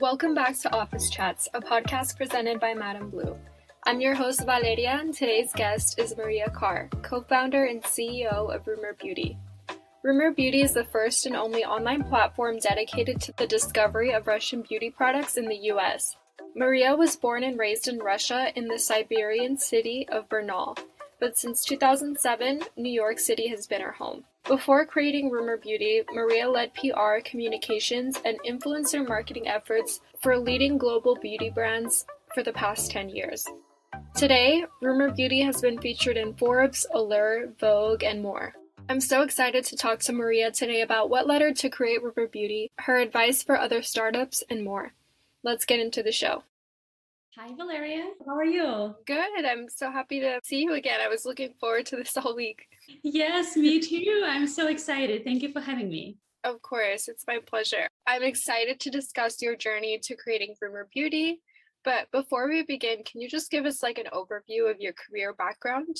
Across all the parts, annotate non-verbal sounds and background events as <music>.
Welcome back to Office Chats, a podcast presented by Madame Blue. I'm your host, Valeria, and today's guest is Maria Carr, co founder and CEO of Rumor Beauty. Rumor Beauty is the first and only online platform dedicated to the discovery of Russian beauty products in the US. Maria was born and raised in Russia in the Siberian city of Barnaul, but since 2007, New York City has been her home. Before creating Rumor Beauty, Maria led PR, communications, and influencer marketing efforts for leading global beauty brands for the past 10 years. Today, Rumor Beauty has been featured in Forbes, Allure, Vogue, and more. I'm so excited to talk to Maria today about what led her to create Rumor Beauty, her advice for other startups, and more. Let's get into the show. Hi, Valeria. How are you? Good. I'm so happy to see you again. I was looking forward to this all week. Yes, me too. I'm so excited. Thank you for having me. Of course, it's my pleasure. I'm excited to discuss your journey to creating Rumor Beauty. But before we begin, can you just give us like an overview of your career background?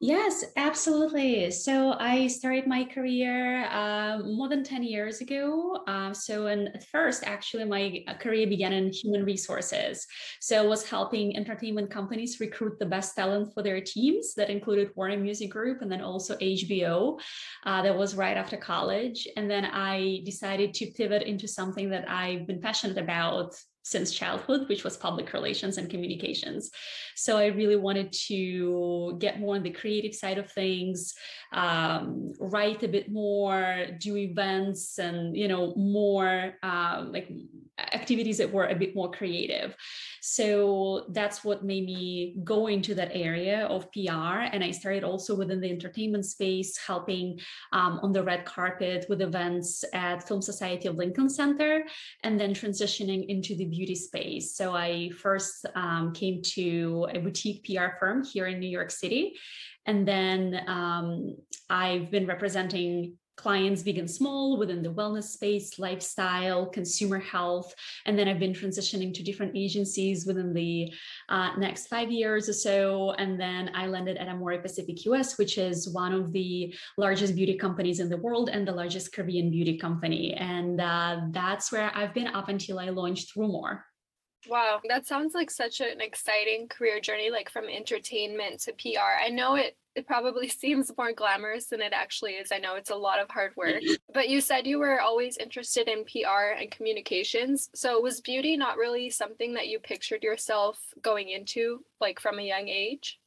Yes, absolutely. So I started my career uh, more than 10 years ago. Uh, so, and at first, actually, my uh, career began in human resources. So, I was helping entertainment companies recruit the best talent for their teams. That included Warner Music Group and then also HBO. Uh, that was right after college. And then I decided to pivot into something that I've been passionate about since childhood, which was public relations and communications. So I really wanted to get more on the creative side of things, um, write a bit more, do events, and you know more um, like activities that were a bit more creative. So that's what made me go into that area of PR. And I started also within the entertainment space, helping um, on the red carpet with events at Film Society of Lincoln Center, and then transitioning into the beauty space. So I first um, came to a boutique PR firm here in New York City. And then um, I've been representing clients big and small within the wellness space lifestyle consumer health and then i've been transitioning to different agencies within the uh, next five years or so. And then i landed at Amorepacific us which is one of the largest beauty companies in the world and the largest Korean beauty company. And uh, that's where i've been up until i launched rumor Wow, that sounds like such an exciting career journey, like from entertainment to PR. I know it it probably <laughs> seems more glamorous than it actually is. I know it's a lot of hard work. Mm-hmm. but you said you were always interested in PR and communications. So was beauty not really something that you pictured yourself going into like from a young age?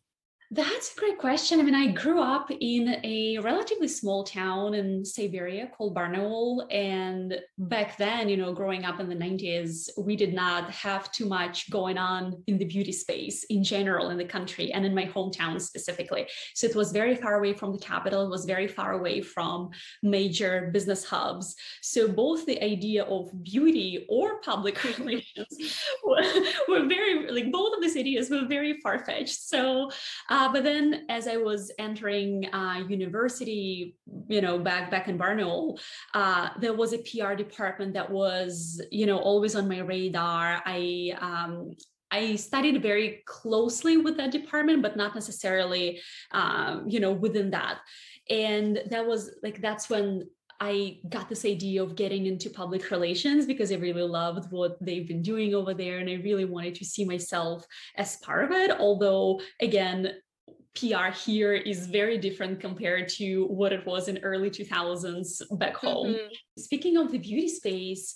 That's a great question. I mean, I grew up in a relatively small town in Siberia called Barnaul. And hmm. back then, you know, growing up in the 90s, we did not have too much going on in the beauty space in general in the country and in my hometown specifically. So it was very far away from the capital, it was very far away from major business hubs. So both the idea of beauty or public <laughs> relations <laughs> were, were very, like, both of these ideas were very far fetched. So, uh, but then as I was entering uh, university, you know, back back in Barnaul, uh, there was a PR department that was, you know, always on my radar. I um, I studied very closely with that department, but not necessarily, um, you know, within that. And that was like that's when I got this idea of getting into public relations because I really loved what they've been doing over there. And I really wanted to see myself as part of it. Although, again, PR here is very different compared to what it was in early 2000s back home. Mm-hmm. Speaking of the beauty space,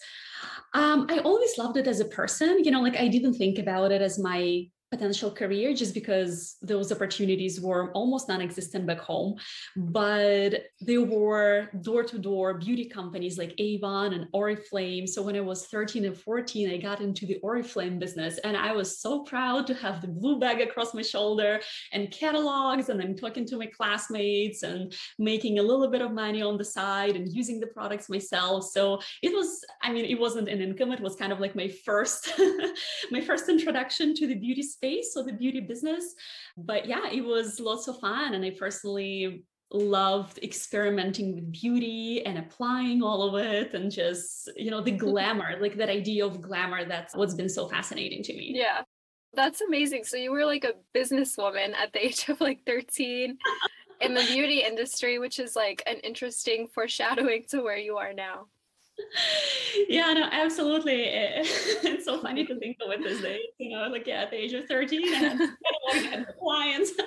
um, I always loved it as a person. You know, like I didn't think about it as my potential career just because those opportunities were almost non-existent back home. But there were door-to-door beauty companies like avon and oriflame so when i was 13 and 14 i got into the oriflame business and i was so proud to have the blue bag across my shoulder and catalogs and then talking to my classmates and making a little bit of money on the side and using the products myself. So it was i mean it wasn't an income. It was kind of like my first <laughs> my first introduction to the beauty space space so the beauty business. But yeah it was lots of fun and i personally loved experimenting with beauty and applying all of it and just you know the <laughs> glamour like that idea of glamour that's what's been so fascinating to me. Yeah. That's amazing. So you were like a businesswoman at the <laughs> age of like 13 in the beauty industry which is like an interesting foreshadowing to where you are now yeah, no, absolutely. <laughs> It's so funny to think of it these days. You know, like yeah, at the age of 13, and <laughs> had clients. <laughs>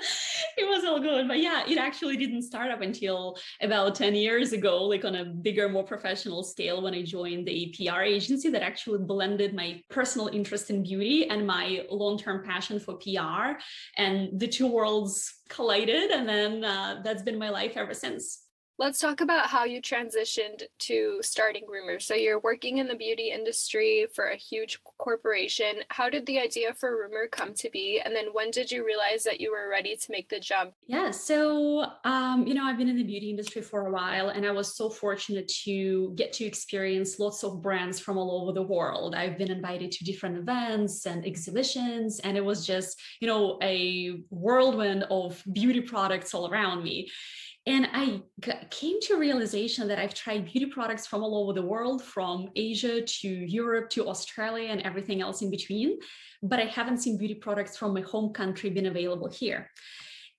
It was all good. But yeah, it actually didn't start up until about 10 years ago, like on a bigger, more professional scale when I joined the PR agency that actually blended my personal interest in beauty and my long-term passion for PR. And the two worlds collided. And then uh, that's been my life ever since. Let's talk about how you transitioned to starting Rumor. So you're working in the beauty industry for a huge corporation. How did the idea for Rumor come to be? And then when did you realize that you were ready to make the jump? Yeah, so um, you know, I've been in the beauty industry for a while and I was so fortunate to get to experience lots of brands from all over the world. I've been invited to different events and exhibitions and it was just, you know, a whirlwind of beauty products all around me and I came to realization that I've tried beauty products from all over the world, from Asia to Europe to Australia and everything else in between. But I haven't seen beauty products from my home country been available here.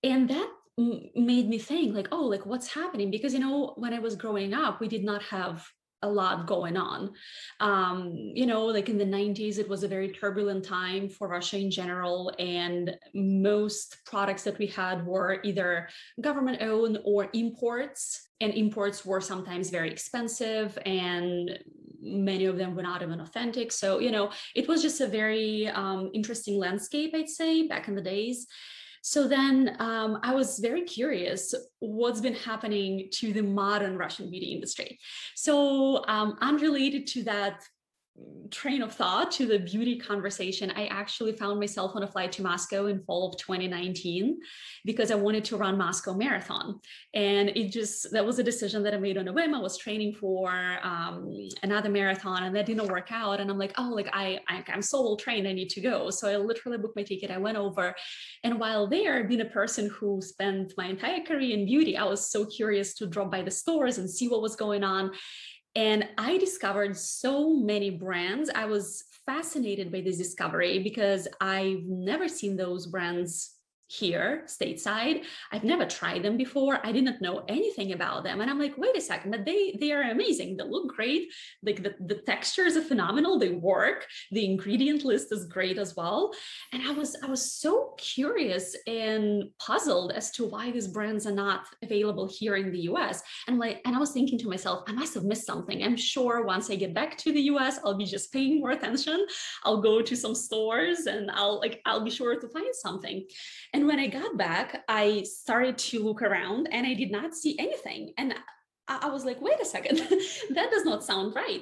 And that made me think like, oh, like what's happening? Because, you know, when I was growing up, we did not have a lot going on. Um, you know, like in the 90s, it was a very turbulent time for Russia in general, and most products that we had were either government owned or imports, and imports were sometimes very expensive and many of them were not even authentic. So, you know, it was just a very um, interesting landscape, I'd say, back in the days. So then um, I was very curious what's been happening to the modern Russian beauty industry. So um, unrelated to that train of thought to the beauty conversation, I actually found myself on a flight to Moscow in fall of 2019 because I wanted to run Moscow Marathon. And it just, that was a decision that I made on a whim. I was training for um, another marathon and that didn't work out. And I'm like, oh, like I, I, I'm well trained, I need to go. So I literally booked my ticket. I went over. And while there, being a person who spent my entire career in beauty, I was so curious to drop by the stores and see what was going on. And I discovered so many brands. I was fascinated by this discovery because I've never seen those brands here stateside. I've never tried them before. I didn't know anything about them. And i'm like wait a second but they they are amazing. They look great. Like the, the textures are phenomenal. They work. The ingredient list is great as well. And i was i was so curious and puzzled as to why these brands are not available here in the us and like and i was thinking to myself i must have missed something. I'm sure once i get back to the us i'll be just paying more attention. I'll go to some stores and i'll like i'll be sure to find something and when I got back, I started to look around and I did not see anything. And I, was like, wait a second, <laughs> that does not sound right.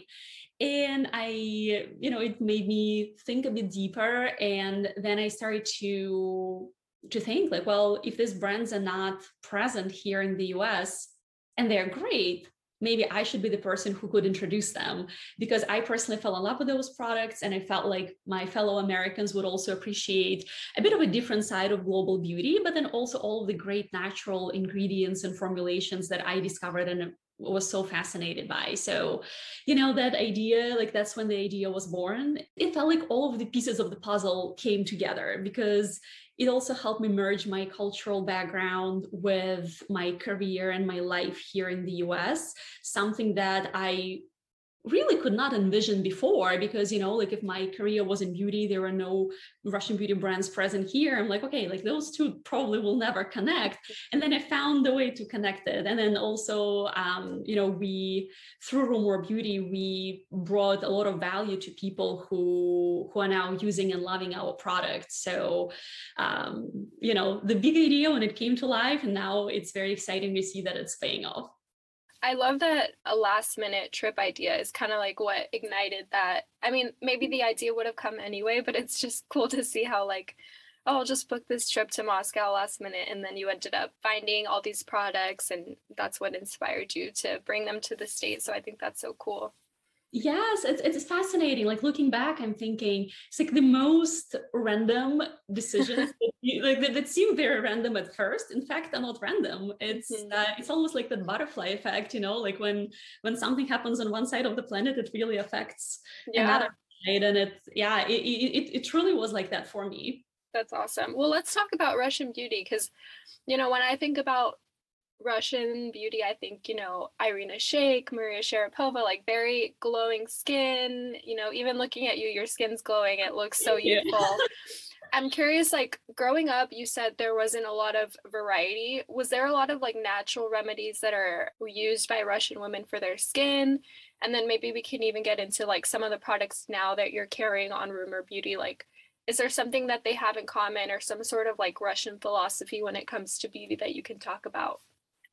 And I, you know, it made me think a bit deeper. And then I started to to think like, well, if these brands are not present here in the US and they're great, maybe I should be the person who could introduce them because I personally fell in love with those products and I felt like my fellow Americans would also appreciate a bit of a different side of global beauty, but then also all of the great natural ingredients and formulations that I discovered and was so fascinated by. So, you know, that idea, like that's when the idea was born. It felt like all of the pieces of the puzzle came together because it also helped me merge my cultural background with my career and my life here in the US, something that I really could not envision before because you know like if my career was in beauty there were no russian beauty brands present here. I'm like okay like those two probably will never connect. And then i found the way to connect it. And then also um, you know we through rumor beauty we brought a lot of value to people who who are now using and loving our product. So um, you know the big idea when it came to life and now it's very exciting to see that it's paying off I love that a last minute trip idea is kind of like what ignited that. I mean, maybe the idea would have come anyway, but it's just <laughs> cool to see how like oh, I'll just book this trip to Moscow last minute. And then you ended up finding all these products, and that's what inspired you to bring them to the States. So I think that's so cool. Yes, it's, it's fascinating. Like looking back, I'm thinking it's like the most random decisions <laughs> that, you, like that, that, seem very random at first. In fact, they're not random. It's mm-hmm. uh, it's almost like the butterfly effect, you know, like when when something happens on one side of the planet, it really affects yeah. another side. And it's yeah, it, it it truly was like that for me. That's awesome. Well, let's talk about Russian beauty because, you know, when I think about Russian beauty, I think, you know, Irina Shayk, Maria Sharapova, like very glowing skin. You know, even looking at you, your skin's glowing. It looks so youthful. Yeah. <laughs> I'm curious, like growing up, you said there wasn't a lot of variety. Was there a lot of like natural remedies that are used by Russian women for their skin? And then maybe we can even get into like some of the products now that you're carrying on Rumor Beauty. Like, is there something that they have in common or some sort of like Russian philosophy when it comes to beauty that you can talk about?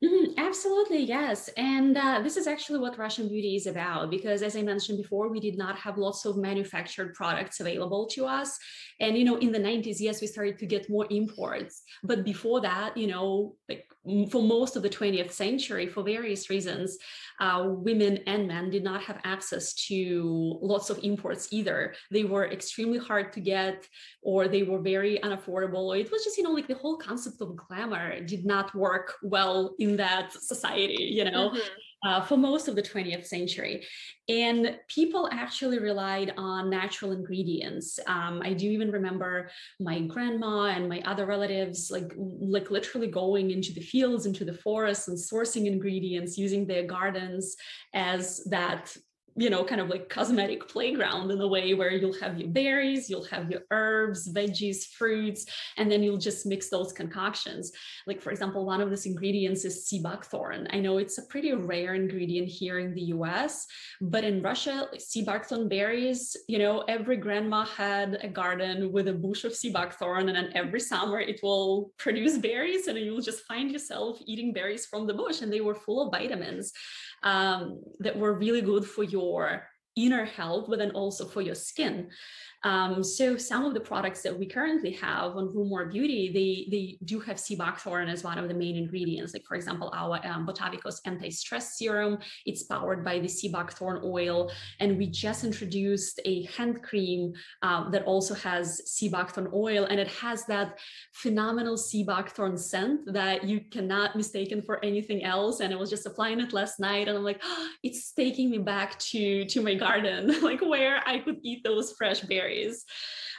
Mm, absolutely, yes. And uh, this is actually what Russian beauty is about because, as I mentioned before, we did not have lots of manufactured products available to us. And, you know, in the 90s, yes, we started to get more imports. But before that, you know, like for most of the 20th century, for various reasons, uh, women and men did not have access to lots of imports either. They were extremely hard to get, or they were very unaffordable. It was just, you know, like the whole concept of glamour did not work well in that society, you know. Mm-hmm uh, for most of the 20th century. And people actually relied on natural ingredients. Um, I do even remember my grandma and my other relatives, like, like literally going into the fields, into the forests and sourcing ingredients, using their gardens as that you know, kind of like cosmetic playground in a way where you'll have your berries, you'll have your herbs, veggies, fruits, and then you'll just mix those concoctions. Like, for example, one of these ingredients is sea buckthorn. I know it's a pretty rare ingredient here in the US, but in Russia, sea buckthorn berries, you know, every grandma had a garden with a bush of sea buckthorn, and then every summer it will produce berries, and you'll just find yourself eating berries from the bush, and they were full of vitamins um, that were really good for your inner health, but then also for your skin. Um, so some of the products that we currently have on Rumor Beauty, they they do have sea buckthorn as one of the main ingredients. Like for example, our um, Botanicos anti-stress serum, it's powered by the sea buckthorn oil, and we just introduced a hand cream uh, that also has sea buckthorn oil, and it has that phenomenal sea buckthorn scent that you cannot mistaken for anything else. And I was just applying it last night, and I'm like, oh, <gasps> it's taking me back to to my garden, <laughs> like where I could eat those fresh berries.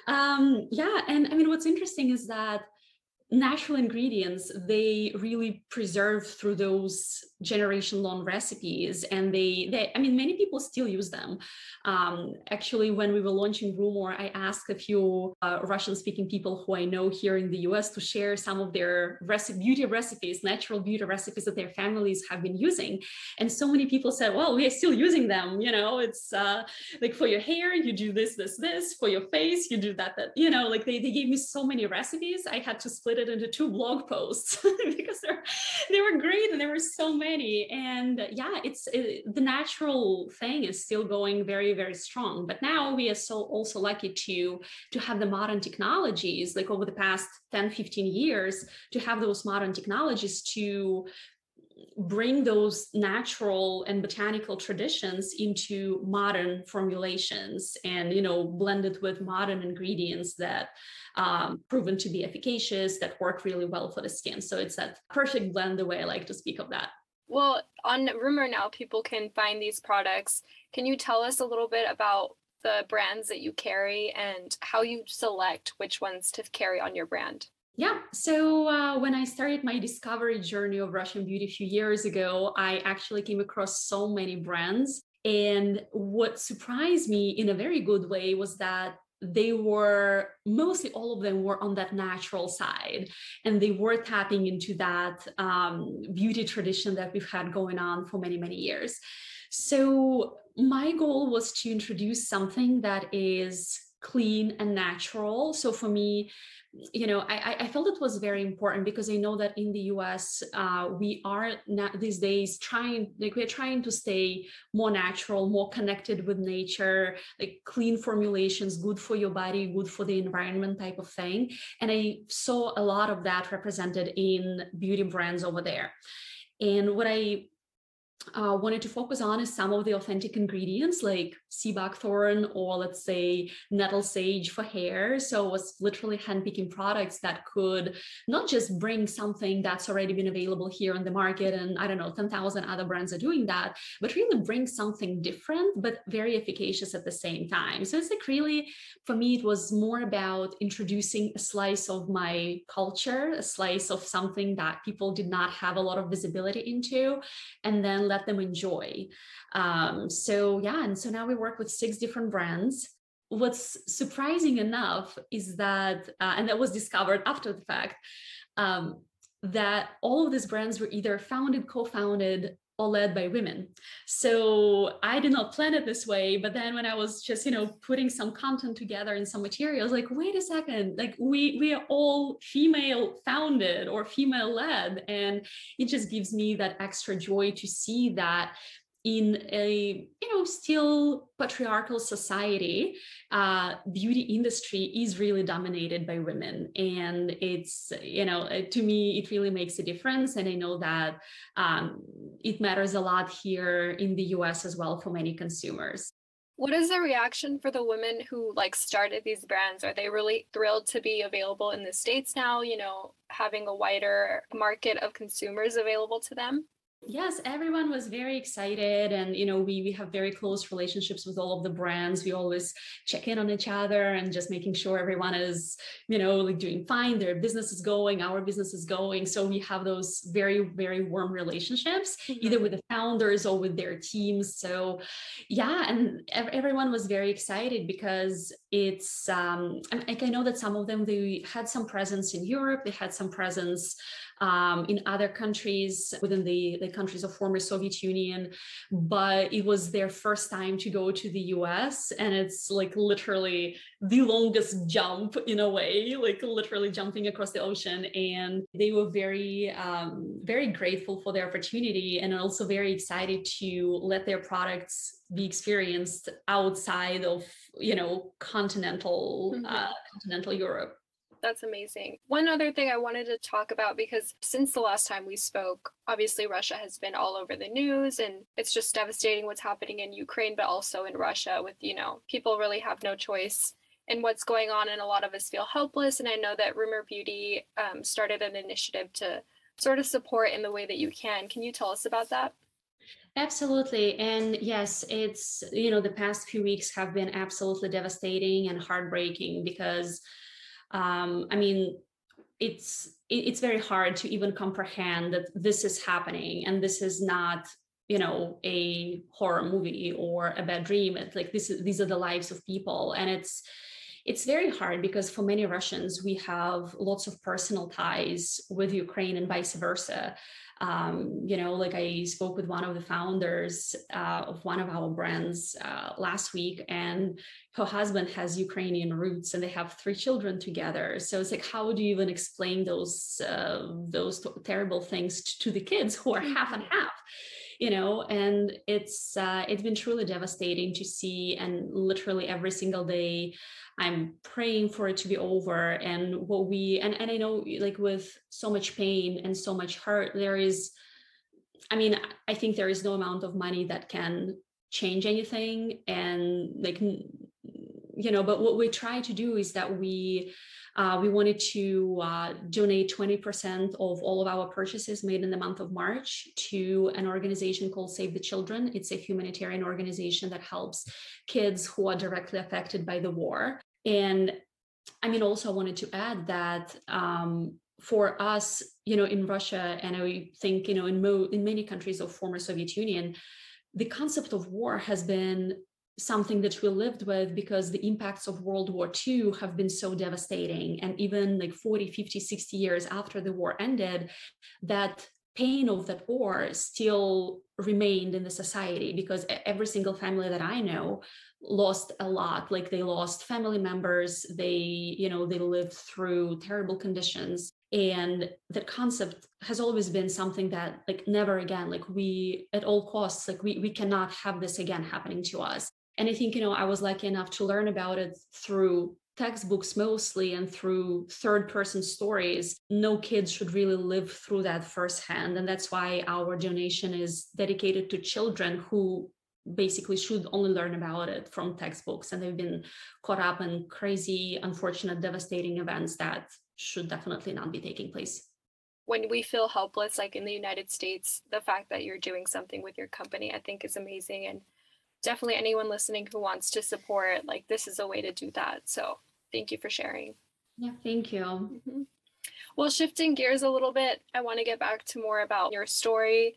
Um, yeah, and I mean, what's interesting is that natural ingredients they really preserve through those generation long recipes and they they i mean many people still use them. Um, actually when we were launching rumor i asked a few uh, russian speaking people who i know here in the us to share some of their recipe beauty recipes natural beauty recipes that their families have been using. And so many people said well we are still using them you know it's uh, like for your hair you do this this this for your face you do that that you know like they, they gave me so many recipes i had to split it into two blog posts <laughs> because they were great and there were so many and yeah it's it, the natural thing is still going very very strong. But now we are so also lucky to to have the modern technologies like over the past 10 15 years to have those modern technologies to bring those natural and botanical traditions into modern formulations and you know blend it with modern ingredients that um, proven to be efficacious that work really well for the skin. So it's that perfect blend the way i like to speak of that well on rumor now people can find these products can you tell us a little bit about the brands that you carry and how you select which ones to carry on your brand yeah. So uh, when I started my discovery journey of Russian beauty a few years ago, I actually came across so many brands. And what surprised me in a very good way was that they were mostly all of them were on that natural side and they were tapping into that um, beauty tradition that we've had going on for many many years. So my goal was to introduce something that is clean and natural. So for me you know, I, I felt it was very important because I know that in the US, uh, we are not these days trying, like we're trying to stay more natural, more connected with nature, like clean formulations, good for your body, good for the environment type of thing. And I saw a lot of that represented in beauty brands over there. And what I uh, wanted to focus on is some of the authentic ingredients like sea buckthorn or let's say nettle sage for hair. So it was literally handpicking products that could not just bring something that's already been available here on the market and I don't know, 10,000 other brands are doing that, but really bring something different, but very efficacious at the same time. So it's like really, for me, it was more about introducing a slice of my culture, a slice of something that people did not have a lot of visibility into, and then let them enjoy. Um, so yeah, and so now we work with six different brands. What's surprising enough is that, uh, and that was discovered after the fact, um, that all of these brands were either founded, co-founded, all led by women. So I did not plan it this way, but then when I was just, you know, putting some content together and some materials, like, wait a second, like we we are all female founded or female led. And it just gives me that extra joy to see that in a you know still patriarchal society uh, beauty industry is really dominated by women. And it's you know uh, to me it really makes a difference. And i know that um, it matters a lot here in the us as well for many consumers. What is the reaction for the women who like started these brands? Are they really thrilled to be available in the states now you know having a wider market of consumers available to them Yes, everyone was very excited, and you know we we have very close relationships with all of the brands. We always check in on each other and just making sure everyone is you know like doing fine. Their business is going, our business is going. So we have those very very warm relationships, mm-hmm. either with the founders or with their teams. So yeah, and everyone was very excited because it's um, like I know that some of them they had some presence in Europe, they had some presence um, in other countries within the, the countries of former Soviet Union, but it was their first time to go to the US. And it's like literally the longest jump in a way, like literally jumping across the ocean. And they were very, um, very grateful for the opportunity and also very excited to let their products be experienced outside of you know continental mm-hmm. uh, continental Europe. That's amazing. One other thing I wanted to talk about because since the last time we spoke, obviously Russia has been all over the news and it's just devastating what's happening in Ukraine, but also in Russia with, you know, people really have no choice in what's going on and a lot of us feel helpless. And I know that Rumor Beauty um, started an initiative to sort of support in the way that you can. Can you tell us about that? Absolutely. And yes, it's, you know, the past few weeks have been absolutely devastating and heartbreaking because um, I mean, it's it's very hard to even comprehend that this is happening and this is not you know a horror movie or a bad dream. It's like this is these are the lives of people and it's it's very hard because for many russians we have lots of personal ties with ukraine and vice versa um, you know, like I spoke with one of the founders uh, of one of our brands uh, last week, and her husband has Ukrainian roots, and they have three children together. So it's like, how do you even explain those uh, those terrible things to the kids who are half and mm-hmm. half? You know and it's uh, it's been truly devastating to see and literally every single day i'm praying for it to be over and what we and, and i know like with so much pain and so much hurt there is i mean i think there is no amount of money that can change anything and like you know but what we try to do is that we uh, we wanted to uh, donate 20% of all of our purchases made in the month of March to an organization called Save the Children. It's a humanitarian organization that helps kids who are directly affected by the war. And I mean, also, I wanted to add that um, for us, you know, in Russia, and I think, you know, in, mo- in many countries of former Soviet Union, the concept of war has been something that we lived with because the impacts of World War II have been so devastating. And even like 40, 50, 60 years after the war ended, that pain of that war still remained in the society because every single family that I know lost a lot. Like they lost family members. They you know they lived through terrible conditions. And that concept has always been something that like never again like we at all costs like we we cannot have this again happening to us and i think you know i was lucky enough to learn about it through textbooks mostly and through third person stories. No kids should really live through that firsthand and that's why our donation is dedicated to children who basically should only learn about it from textbooks. And they've been caught up in crazy unfortunate devastating events that should definitely not be taking place. When we feel helpless like in the united states the fact that you're doing something with your company i think is amazing. And definitely anyone listening who wants to support like this is a way to do that so thank you for sharing yeah thank you mm-hmm. well shifting gears a little bit i want to get back to more about your story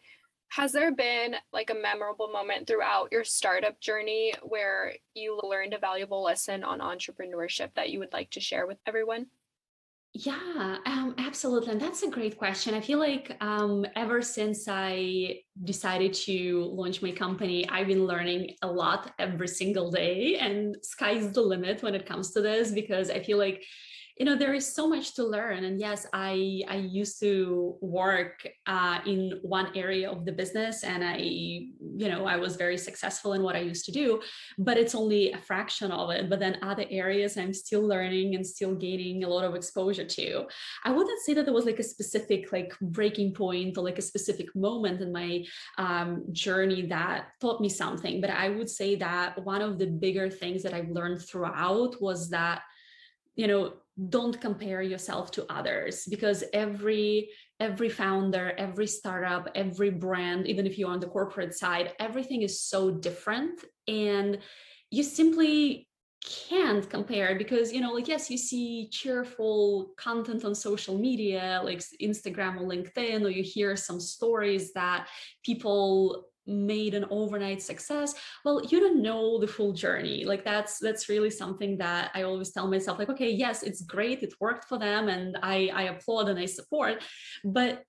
has there been like a memorable moment throughout your startup journey where you learned a valuable lesson on entrepreneurship that you would like to share with everyone? Yeah, um, absolutely. And that's a great question. I feel like um, ever since I decided to launch my company, I've been learning a lot every single day, and sky's the limit when it comes to this because I feel like you know there is so much to learn. And yes i i used to work uh, in one area of the business and i you know i was very successful in what i used to do but it's only a fraction of it. But then other areas i'm still learning and still gaining a lot of exposure to. I wouldn't say that there was like a specific like breaking point or like a specific moment in my um, journey that taught me something. But i would say that one of the bigger things that i've learned throughout was that you know don't compare yourself to others because every every founder every startup every brand even if you're on the corporate side everything is so different and you simply can't compare because you know like yes you see cheerful content on social media like instagram or linkedin or you hear some stories that people made an overnight success well you don't know the full journey. Like that's that's really something that i always tell myself like okay yes it's great it worked for them and i i applaud and i support but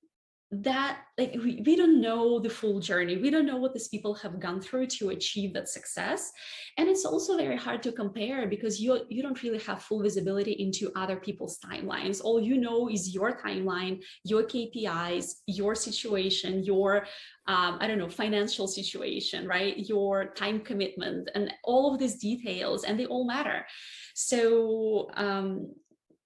that like we, we don't know the full journey. We don't know what these people have gone through to achieve that success. And it's also very hard to compare because you you don't really have full visibility into other people's timelines. All you know is your timeline your kpis your situation your um, i don't know financial situation right? Your time commitment and all of these details and they all matter. So um,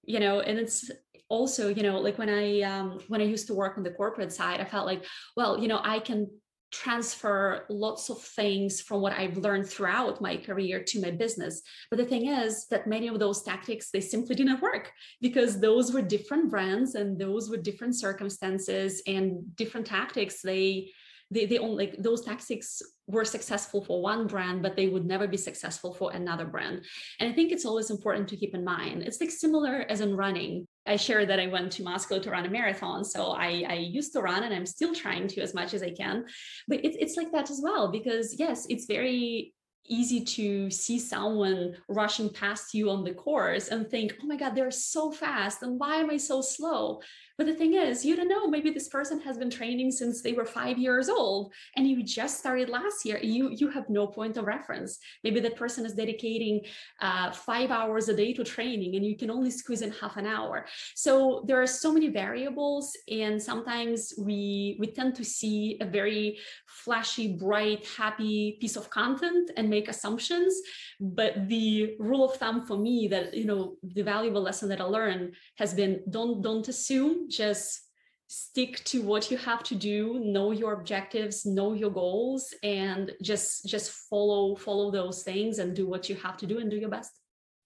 you know and it's also you know like when i um, when i used to work on the corporate side i felt like well you know i can transfer lots of things from what I've learned throughout my career to my business. But the thing is that many of those tactics they simply didn't work because those were different brands and those were different circumstances and different tactics they they, they only like those tactics were successful for one brand, but they would never be successful for another brand. And I think it's always important to keep in mind. It's like similar as in running. I shared that I went to Moscow to run a marathon. So I, I used to run and I'm still trying to as much as I can. But it, it's like that as well, because yes, it's very easy to see someone rushing past you on the course and think, oh my God, they're so fast. And why am I so slow? But the thing is, you don't know, maybe this person has been training since they were five years old and you just started last year. You, you have no point of reference. Maybe that person is dedicating uh, five hours a day to training and you can only squeeze in half an hour. So there are so many variables and sometimes we, we tend to see a very flashy, bright, happy piece of content and make assumptions. But the rule of thumb for me that, you know, the valuable lesson that I learned has been don't, don't assume just stick to what you have to do know your objectives know your goals and just just follow follow those things and do what you have to do and do your best.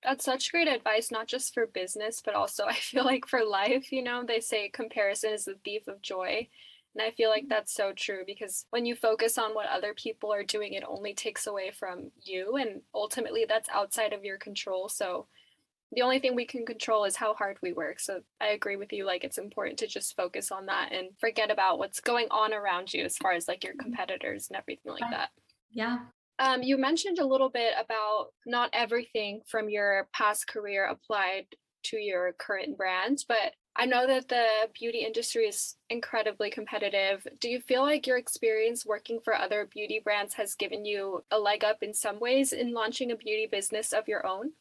That's such great advice not just for business but also <laughs> i feel like for life you know they say comparison is the thief of joy. And i feel like that's so true because when you focus on what other people are doing it only takes away from you and ultimately that's outside of your control. So the only thing we can control is how hard we work. So I agree with you. Like it's important to just focus on that and forget about what's going on around you as far as like your competitors and everything like that. Yeah. Um, you mentioned a little bit about not everything from your past career applied to your current brand, but I know that the beauty industry is incredibly competitive. Do you feel like your experience working for other beauty brands has given you a leg up in some ways in launching a beauty business of your own?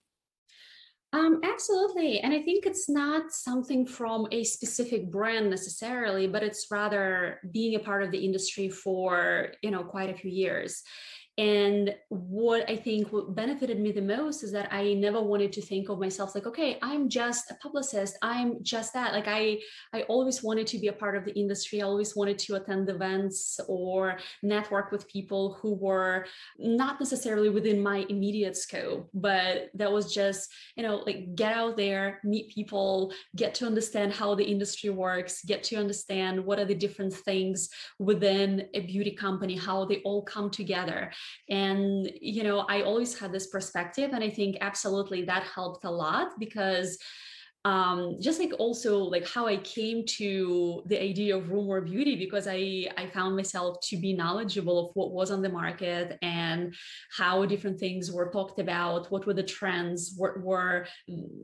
Um, absolutely. And I think it's not something from a specific brand necessarily, but it's rather being a part of the industry for, you know, quite a few years. And what I think what benefited me the most is that I never wanted to think of myself like, okay, I'm just a publicist. I'm just that. Like I, I always wanted to be a part of the industry. I always wanted to attend events or network with people who were not necessarily within my immediate scope, but that was just, you know, like get out there, meet people, get to understand how the industry works, get to understand what are the different things within a beauty company, how they all come together and you know i always had this perspective and i think absolutely that helped a lot because um, just like also like how I came to the idea of Rumor Beauty because I I found myself to be knowledgeable of what was on the market and how different things were talked about, what were the trends, what were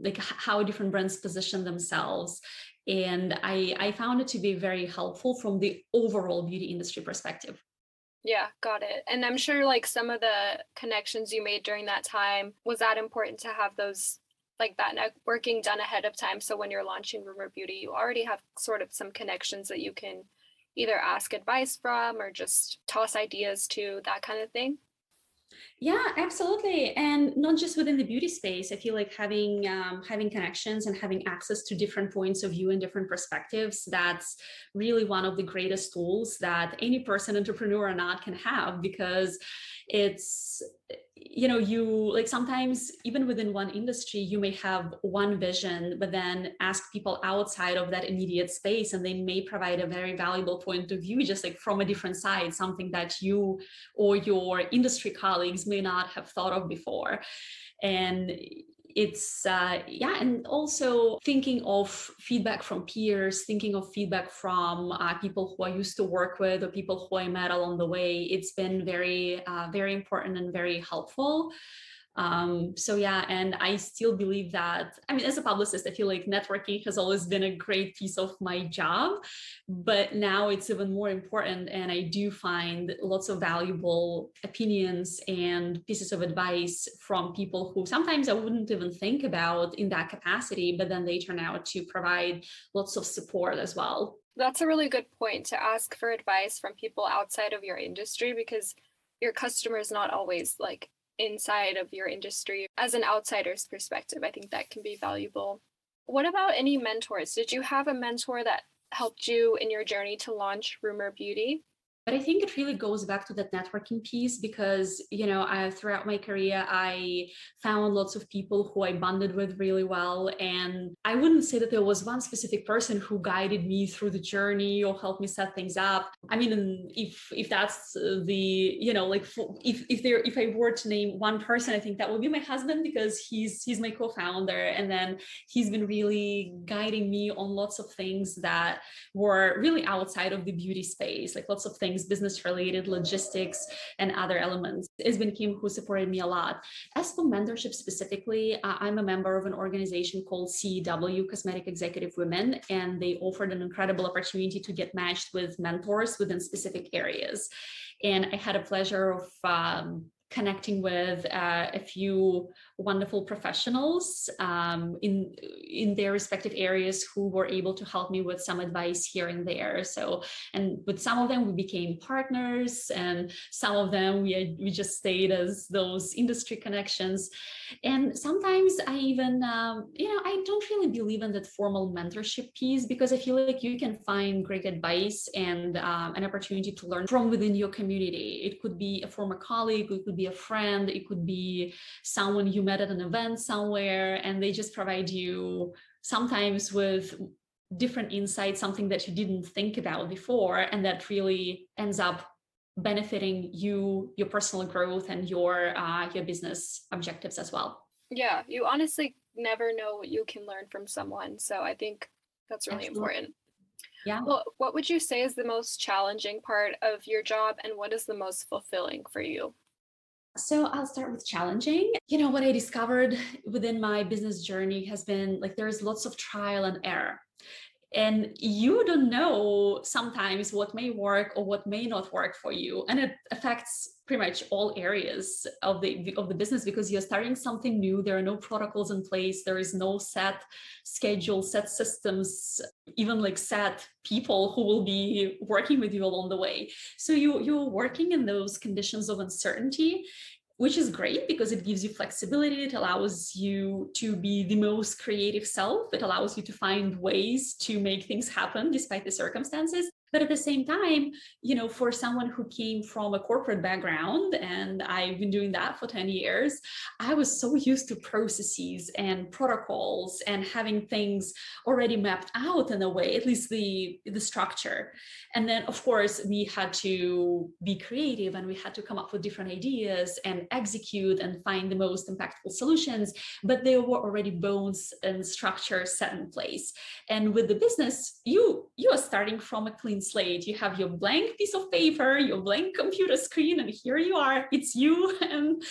like how different brands position themselves, and I I found it to be very helpful from the overall beauty industry perspective. Yeah, got it. And I'm sure like some of the connections you made during that time was that important to have those like that networking done ahead of time so when you're launching Rumor Beauty, you already have sort of some connections that you can either ask advice from or just toss ideas to, that kind of thing. Yeah, absolutely, and not just within the beauty space. I feel like having um, having connections and having access to different points of view and different perspectives. That's really one of the greatest tools that any person, entrepreneur or not, can have because it's you know you like sometimes even within one industry you may have one vision but then ask people outside of that immediate space and they may provide a very valuable point of view just like from a different side something that you or your industry colleagues may not have thought of before. And it's uh, yeah and also thinking of feedback from peers thinking of feedback from uh, people who i used to work with or people who i met along the way it's been very uh, very important and very helpful um, so yeah, and I still believe that. I mean, as a publicist, I feel like networking has always been a great piece of my job, but now it's even more important. And I do find lots of valuable opinions and pieces of advice from people who sometimes I wouldn't even think about in that capacity, but then they turn out to provide lots of support as well. That's a really good point to ask for advice from people outside of your industry because your customer is not always like inside of your industry as an outsider's perspective. I think that can be valuable. What about any mentors? Did you have a mentor that helped you in your journey to launch Rumor Beauty? But i think it really goes back to that networking piece because you know I, throughout my career i found lots of people who i bonded with really well. And i wouldn't say that there was one specific person who guided me through the journey or helped me set things up. I mean if if that's the you know like if if there if i were to name one person i think that would be my husband because he's he's my co-founder. And then he's been really guiding me on lots of things that were really outside of the beauty space like lots of things things, business related, logistics, and other elements. It's been Kim who supported me a lot. As for mentorship specifically, uh, I'm a member of an organization called CEW, Cosmetic Executive Women, and they offered an incredible opportunity to get matched with mentors within specific areas. And I had a pleasure of um, connecting with uh, a few wonderful professionals um, in in their respective areas who were able to help me with some advice here and there. So, and with some of them we became partners, and some of them we we just stayed as those industry connections. And sometimes I even um, you know I don't really believe in that formal mentorship piece because I feel like you can find great advice and um, an opportunity to learn from within your community. It could be a former colleague, it could be a friend, it could be someone you met at an event somewhere, and they just provide you sometimes with different insights, something that you didn't think about before, and that really ends up benefiting you, your personal growth, and your uh, your business objectives as well. Yeah, you honestly never know what you can learn from someone, so I think that's really Absolutely. important. Yeah. Well, what would you say is the most challenging part of your job and what is the most fulfilling for you? So I'll start with challenging. You know, what I discovered within my business journey has been like there's lots of trial and error. And you don't know sometimes what may work or what may not work for you. And it affects pretty much all areas of the of the business because you're starting something new there are no protocols in place there is no set schedule set systems even like set people who will be working with you along the way so you you're working in those conditions of uncertainty which is great because it gives you flexibility. It allows you to be the most creative self. It allows you to find ways to make things happen despite the circumstances. But at the same time, you know, for someone who came from a corporate background, and I've been doing that for 10 years, I was so used to processes and protocols and having things already mapped out in a way, at least the, the structure. And then, of course, we had to be creative and we had to come up with different ideas and execute and find the most impactful solutions. But there were already bones and structure set in place. And with the business, you you are starting from a clean clean slate. You have your blank piece of paper, your blank computer screen, and here you are. It's you <laughs> and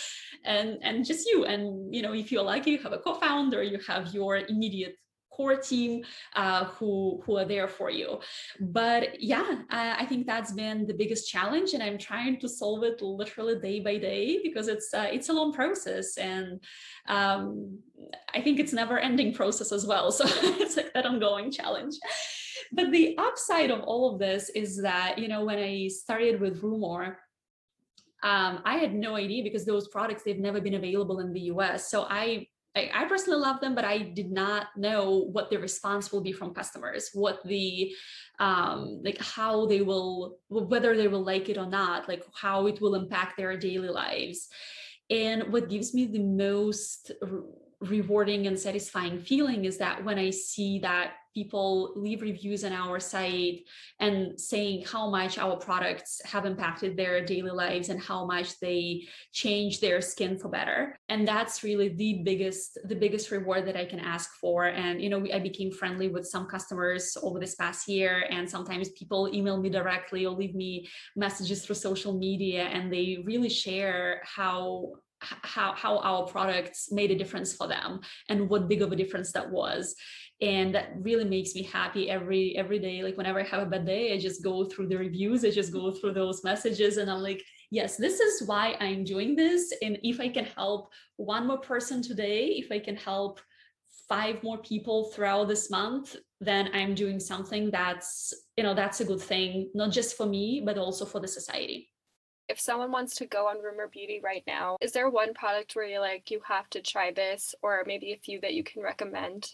and and just you. And you know, if you're lucky, you have a co-founder, you have your immediate core team uh, who who are there for you. But yeah, I, I, think that's been the biggest challenge, and I'm trying to solve it literally day by day because it's uh, it's a long process, and um, I think it's never ending process as well. <laughs> So it's like that ongoing challenge but the upside of all of this is that, you know, when I started with Rumor, um, I had no idea because those products they've never been available in the US. So I, I I personally love them, but I did not know what the response will be from customers, what the um, like how they will whether they will like it or not, like how it will impact their daily lives. And what gives me the most rewarding and satisfying feeling is that when I see that people leave reviews on our site and saying how much our products have impacted their daily lives and how much they change their skin for better. And that's really the biggest the biggest reward that i can ask for. And you know i became friendly with some customers over this past year and sometimes people email me directly or leave me messages through social media and they really share how how how our products made a difference for them and what big of a difference that was and that really makes me happy every every day like whenever i have a bad day i just go through the reviews i just go through those messages and i'm like yes this is why i'm doing this and if i can help one more person today if i can help five more people throughout this month then i'm doing something that's you know that's a good thing not just for me but also for the society if someone wants to go on Rumor Beauty right now, is there one product where you're like, you have to try this, or maybe a few that you can recommend?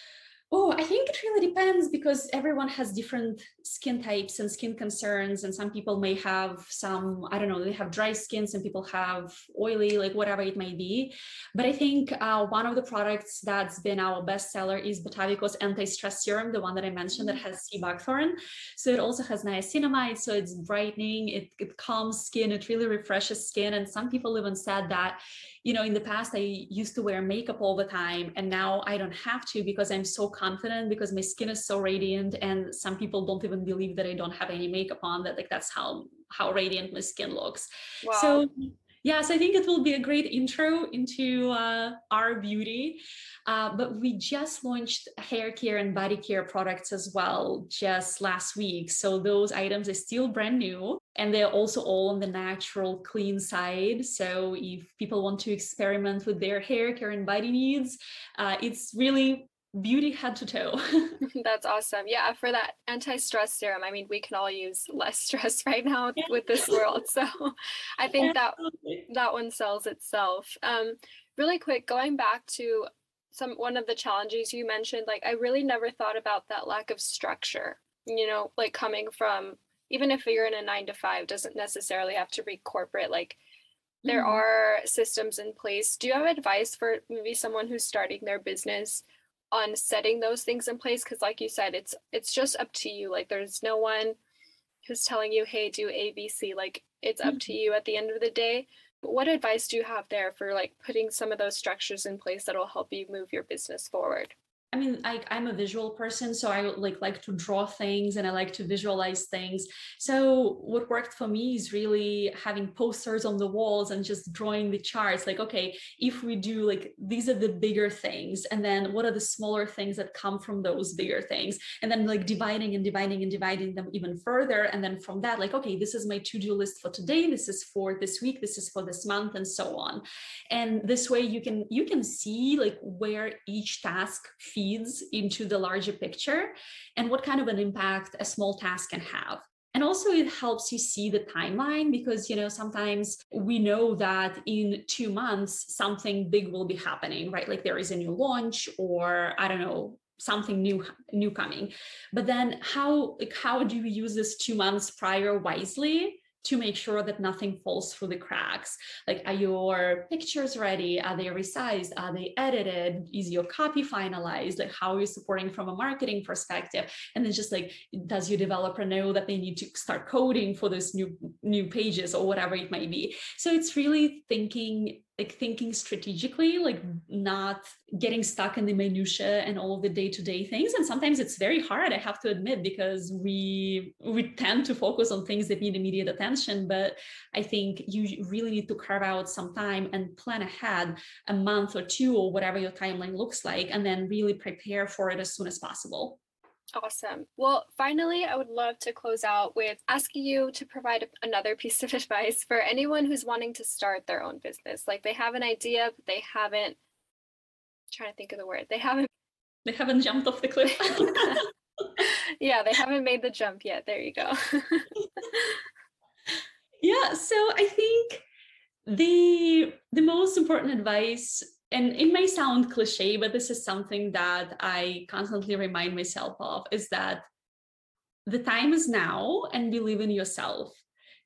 Oh, I think it really depends because everyone has different skin types and skin concerns. And some people may have some, I don't know, they have dry skin, some people have oily, like whatever it may be. But I think uh, one of the products that's been our best seller is Botavikos anti-stress serum, the one that I mentioned that has sea buckthorn. So it also has niacinamide, so it's brightening, it, it calms skin, it really refreshes skin. And some people even said that you know in the past i used to wear makeup all the time and now i don't have to because i'm so confident because my skin is so radiant and some people don't even believe that i don't have any makeup on that like that's how how radiant my skin looks wow. so yes i think it will be a great intro into uh, our beauty uh, but we just launched hair care and body care products as well just last week. So those items are still brand new and they're also all on the natural, clean side. So if people want to experiment with their hair care and body needs, uh, it's really beauty head to toe. <laughs> <laughs> That's awesome. Yeah, for that anti-stress serum, I mean, we can all use less <laughs> stress right now yeah. with this world. So I think that that one sells itself. Um, really quick, going back to some one of the challenges you mentioned like i really never thought about that lack of structure you know like coming from even if you're in a 9 to 5 doesn't necessarily have to be corporate like there mm-hmm. are systems in place do you have advice for maybe someone who's starting their business on setting those things in place because like you said it's it's just up to you like there's no one who's telling you hey do abc like it's up mm-hmm. to you at the end of the day but what advice do you have there for like putting some of those structures in place that will help you move your business forward? I mean, I, I'm a visual person, so I like like to draw things and I like to visualize things. So what worked for me is really having posters on the walls and just drawing the charts. Like, okay, if we do like these are the bigger things, and then what are the smaller things that come from those bigger things, and then like dividing and dividing and dividing them even further, and then from that, like, okay, this is my to-do list for today. This is for this week. This is for this month, and so on. And this way, you can you can see like where each task feeds into the larger picture and what kind of an impact a small task can have. And also it helps you see the timeline because you know sometimes we know that in two months something big will be happening right? Like there is a new launch or i don't know something new new coming. But then how like how do you use this two months prior wisely to make sure that nothing falls through the cracks. Like, are your pictures ready? Are they resized? Are they edited? Is your copy finalized? Like, how are you supporting from a marketing perspective? And then just like, does your developer know that they need to start coding for those new new pages or whatever it might be? So it's really thinking like thinking strategically like not getting stuck in the minutia and all the day-to-day things. And sometimes it's very hard i have to admit because we we tend to focus on things that need immediate attention. But i think you really need to carve out some time and plan ahead a month or two or whatever your timeline looks like and then really prepare for it as soon as possible Awesome. Well, finally, I would love to close out with asking you to provide another piece of <laughs> advice for anyone who's wanting to start their own business. Like they have an idea, but they haven't, I'm trying to think of the word, they haven't. <laughs> They haven't jumped off the cliff. <laughs> yeah, they haven't made the jump yet. There you go. yeah, so I think the the most important advice and it may sound cliche, but this is something that I constantly remind myself of is that the time is now and believe in yourself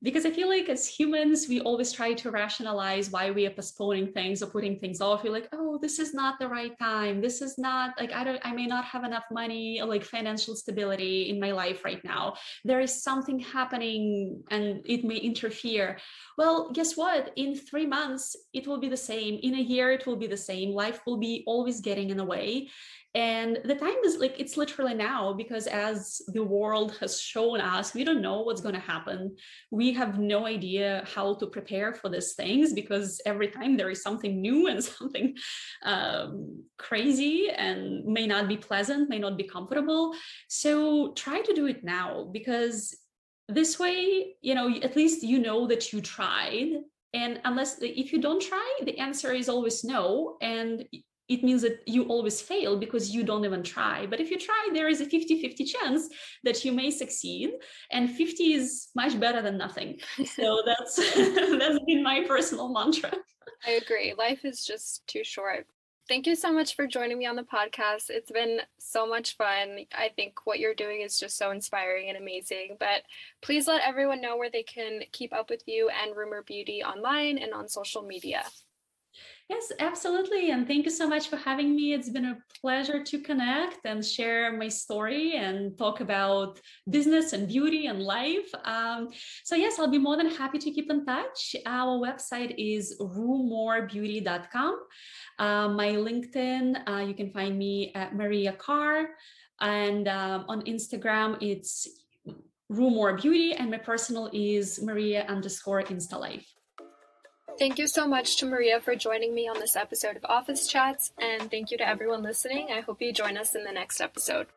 because I feel like as humans, we always try to rationalize why we are postponing things or putting things off. You're like, oh, this is not the right time. This is not like I don't, I may not have enough money or like financial stability in my life right now. There is something happening and it may interfere. Well, guess what? In three months, it will be the same. In a year, it will be the same. Life will be always getting in the way and the time is like it's literally now because as the world has shown us we don't know what's going to happen. We have no idea how to prepare for these things because every time there is something new and <laughs> something um, crazy and may not be pleasant may not be comfortable. So try to do it now because this way you know at least you know that you tried. And unless if you don't try the answer is always no. And it means that you always fail because you don't even try. But if you try, there is a 50 50 chance that you may succeed. And 50 is much better than nothing. <laughs> So that's <laughs> that's been my personal mantra. I agree. Life is just too short. Thank you so much for joining me on the podcast. It's been so much fun. I think what you're doing is just so inspiring and amazing. But please let everyone know where they can keep up with you and Rumor Beauty online and on social media. Yes, absolutely. And thank you so much for having me. It's been a pleasure to connect and share my story and talk about business and beauty and life. Um, so, yes, I'll be more than happy to keep in touch. Our website is rumorebeauty.com. Uh, my LinkedIn, uh, you can find me at Maria Carr. And um, on Instagram, it's Rumor Beauty. And my personal is Maria underscore InstaLife. Thank you so much to Maria for joining me on this episode of Office Chats, and thank you to everyone listening. I hope you join us in the next episode.